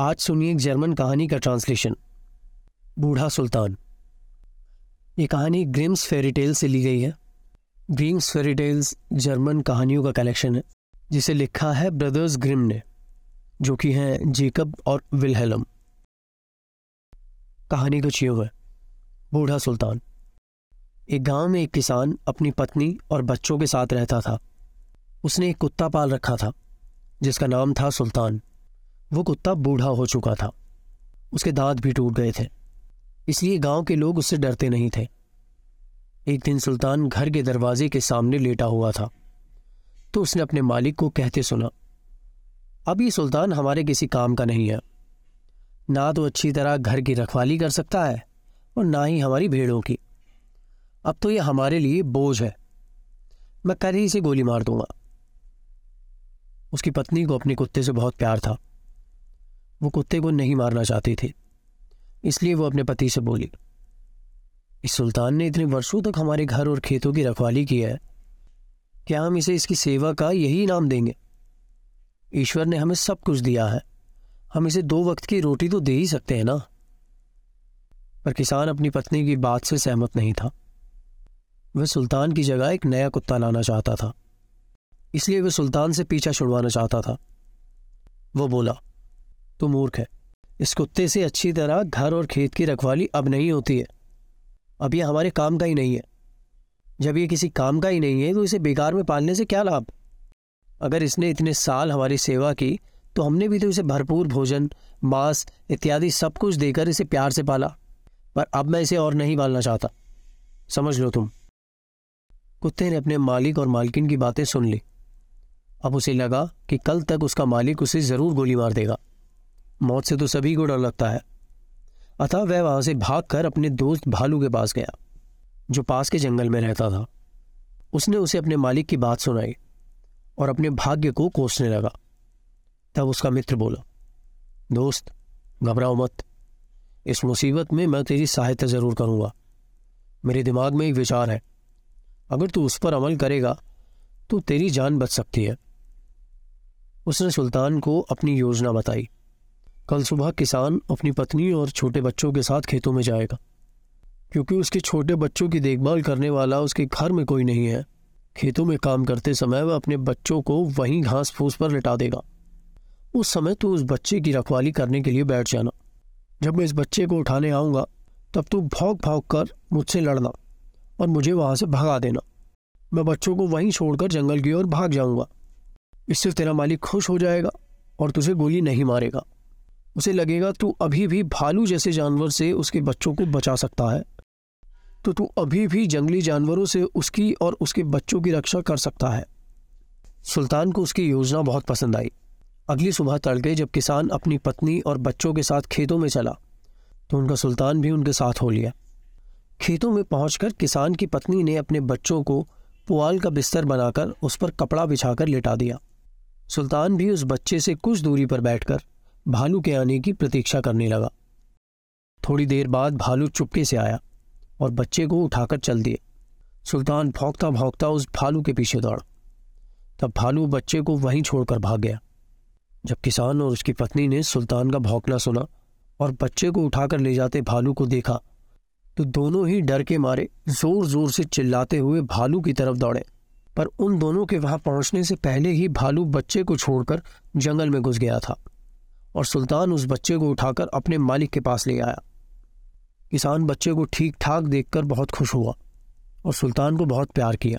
आज सुनिए एक जर्मन कहानी का ट्रांसलेशन। बूढ़ा सुल्तान। ये कहानी ग्रिम्स फेरीटेल से ली गई है। ग्रीम्स फेरीटेल्स जर्मन कहानियों का कलेक्शन है, जिसे लिखा है ब्रदर्स ग्रिम ने, जो कि हैं जेकब और विलहेलम कहानी कुछ यूँ है। बूढ़ा सुल्तान। एक गाँव में एक किसान अपनी पत्नी और बच्चों के साथ रहता था। उसने एक कुत्ता पाल रखा था, जिसका नाम था सुल्तान। वो कुत्ता बूढ़ा हो चुका था। उसके दांत भी टूट गए थे। इसलिए गाँव के लोग उससे डरते नहीं थे। एक दिन सुल्तान घर के दरवाजे के सामने लेटा हुआ था। तो उसने अपने मालिक को कहते सुना, अब ये सुल्तान हमारे किसी काम का नहीं है। ना तो अच्छी तरह घर की रखवाली कर सकता है और ना ही हमारी भेड़ों की। अब तो ये हमारे लिए बोझ है। मैं कर ही इसे गोली मार दूँगा। उसकी पत्नी को अपने कुत्ते से बहुत प्यार था। वो कुत्ते को नहीं मारना चाहती थी। इसलिए वो अपने पति से बोली, इस सुल्तान ने इतने वर्षों तक हमारे घर और खेतों की रखवाली की है। क्या हम इसे इसकी सेवा का यही इनाम देंगे? ईश्वर ने हमें सब कुछ दिया है। हम इसे दो वक्त की रोटी तो दे ही सकते हैं ना? पर किसान अपनी पत्नी की बात से सहमत नहीं था। वह सुल्तान की जगह एक नया कुत्ता लाना चाहता था। इसलिए वह सुल्तान से पीछा छुड़वाना चाहता था। वो बोला तू मूर्ख है। इस कुत्ते से अच्छी तरह घर और खेत की रखवाली अब नहीं होती है। अब यह हमारे काम का ही नहीं है। जब ये किसी काम का ही नहीं है तो इसे बेकार में पालने से क्या लाभ? अगर इसने इतने साल हमारी सेवा की तो हमने भी तो इसे भरपूर भोजन, मांस इत्यादि सब कुछ देकर इसे प्यार से पाला। पर अब मैं इसे और नहीं पालना चाहता। समझ लो तुम। कुत्ते ने अपने मालिक और मालकिन की बातें सुन ली। अब उसे लगा कि कल तक उसका मालिक उसे ज़रूर गोली मार देगा। मौत से तो सभी को डर लगता है। अतः वह वहाँ से भागकर अपने दोस्त भालू के पास गया, जो पास के जंगल में रहता था। उसने उसे अपने मालिक की बात सुनाई और अपने भाग्य को कोसने लगा। तब उसका मित्र बोला, दोस्त, घबराओ मत। इस मुसीबत में मैं तेरी सहायता ज़रूर करूँगा। मेरे दिमाग में एक विचार है। अगर तू उस पर अमल करेगा तो तेरी जान बच सकती है। उसने सुल्तान को अपनी योजना बताई। कल सुबह किसान अपनी पत्नी और छोटे बच्चों के साथ खेतों में जाएगा। क्योंकि उसके छोटे बच्चों की देखभाल करने वाला उसके घर में कोई नहीं है। खेतों में काम करते समय वह अपने बच्चों को वहीं घास फूस पर लिटा देगा। उस समय तो उस बच्चे की रखवाली करने के लिए बैठ जाना। जब मैं इस बच्चे को उठाने आऊँगा, तब तू भौंक भौंक कर मुझसे लड़ना और मुझे वहाँ से भगा देना। मैं बच्चों को वहीं छोड़कर जंगल की ओर भाग जाऊँगा। इससे तेरा मालिक खुश हो जाएगा और तुझे गोली नहीं मारेगा। उसे लगेगा, तू अभी भी भालू जैसे जानवर से उसके बच्चों को बचा सकता है। तो तू अभी भी जंगली जानवरों से उसकी और उसके बच्चों की रक्षा कर सकता है। सुल्तान को उसकी योजना बहुत पसंद आई। अगली सुबह तड़के जब किसान अपनी पत्नी और बच्चों के साथ खेतों में चला तो उनका सुल्तान भी उनके साथ हो लिया। खेतों में पहुंचकर किसान की पत्नी ने अपने बच्चों को पुआल का बिस्तर बनाकर उस पर कपड़ा बिछाकर लिटा दिया। सुल्तान भी उस बच्चे से कुछ दूरी पर बैठकर भालू के आने की प्रतीक्षा करने लगा। थोड़ी देर बाद भालू चुपके से आया और बच्चे को उठाकर चल दिए। सुल्तान भौंकता भौंकता उस भालू के पीछे दौड़ा। तब भालू बच्चे को वहीं छोड़कर भाग गया, जब किसान और उसकी पत्नी ने सुल्तान का भौंकना सुना और बच्चे को उठाकर ले जाते भालू को देखा तो दोनों ही डर के मारे ज़ोर ज़ोर से चिल्लाते हुए भालू की तरफ़ दौड़े। पर उन दोनों के वहाँ पहुँचने से पहले ही भालू बच्चे को छोड़कर जंगल में घुस गया था। और सुल्तान उस बच्चे को उठाकर अपने मालिक के पास ले आया। किसान बच्चे को ठीक ठाक देखकर बहुत खुश हुआ और सुल्तान को बहुत प्यार किया,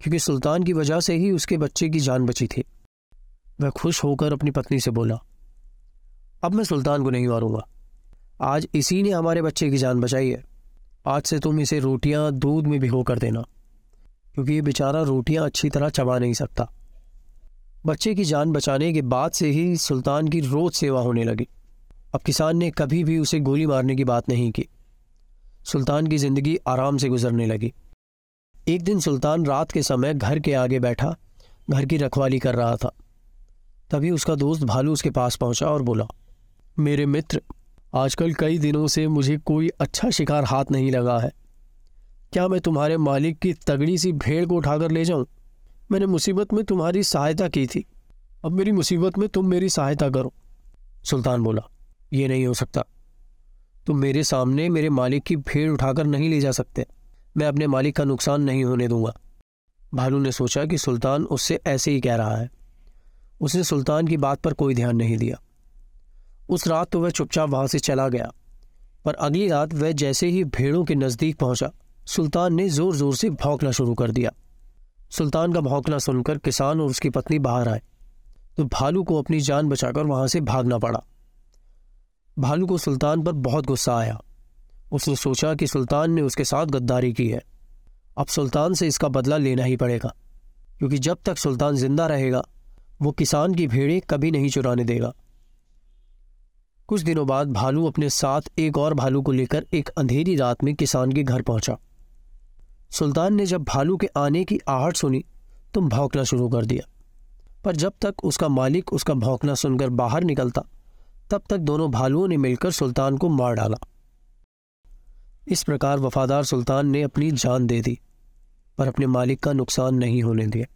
क्योंकि सुल्तान की वजह से ही उसके बच्चे की जान बची थी। वह खुश होकर अपनी पत्नी से बोला, अब मैं सुल्तान को नहीं मारूँगा। आज इसी ने हमारे बच्चे की जान बचाई है। आज से तुम इसे रोटियाँ दूध में भिगो कर देना, क्योंकि ये बेचारा रोटियाँ अच्छी तरह चबा नहीं सकता। बच्चे की जान बचाने के बाद से ही सुल्तान की रोज सेवा होने लगी। अब किसान ने कभी भी उसे गोली मारने की बात नहीं की। सुल्तान की ज़िंदगी आराम से गुजरने लगी। एक दिन सुल्तान रात के समय घर के आगे बैठा, घर की रखवाली कर रहा था। तभी उसका दोस्त भालू उसके पास पहुँचा और बोला, मेरे मित्र, आजकल कई दिनों से मुझे कोई अच्छा शिकार हाथ नहीं लगा है। क्या मैं तुम्हारे मालिक की तगड़ी सी भेड़ को उठाकर ले जाऊँ? मैंने मुसीबत में तुम्हारी सहायता की थी। अब मेरी मुसीबत में तुम मेरी सहायता करो। सुल्तान बोला, ये नहीं हो सकता। तुम मेरे सामने मेरे मालिक की भीड़ उठाकर नहीं ले जा सकते। मैं अपने मालिक का नुकसान नहीं होने दूँगा। भालू ने सोचा कि सुल्तान उससे ऐसे ही कह रहा है। उसने सुल्तान की बात पर कोई ध्यान नहीं दिया। उस रात तो वह चुपचाप वहाँ से चला गया, पर अगली रात वह जैसे ही भेड़ों के नज़दीक पहुँचा, सुल्तान ने ज़ोर ज़ोर से भौंकना शुरू कर दिया। सुल्तान का भौंकना सुनकर किसान और उसकी पत्नी बाहर आए। तो भालू को अपनी जान बचाकर वहाँ से भागना पड़ा। भालू को सुल्तान पर बहुत गुस्सा आया। उसने सोचा कि सुल्तान ने उसके साथ गद्दारी की है। अब सुल्तान से इसका बदला लेना ही पड़ेगा, क्योंकि जब तक सुल्तान ज़िंदा रहेगा, वो किसान की भेड़ें कभी नहीं चुराने देगा। कुछ दिनों बाद भालू अपने साथ एक और भालू को लेकर एक अंधेरी रात में किसान के घर पहुँचा। सुल्तान ने जब भालू के आने की आहट सुनी तो भौंकना शुरू कर दिया। पर जब तक उसका मालिक उसका भौंकना सुनकर बाहर निकलता, तब तक दोनों भालुओं ने मिलकर सुल्तान को मार डाला। इस प्रकार वफादार सुल्तान ने अपनी जान दे दी, पर अपने मालिक का नुकसान नहीं होने दिया।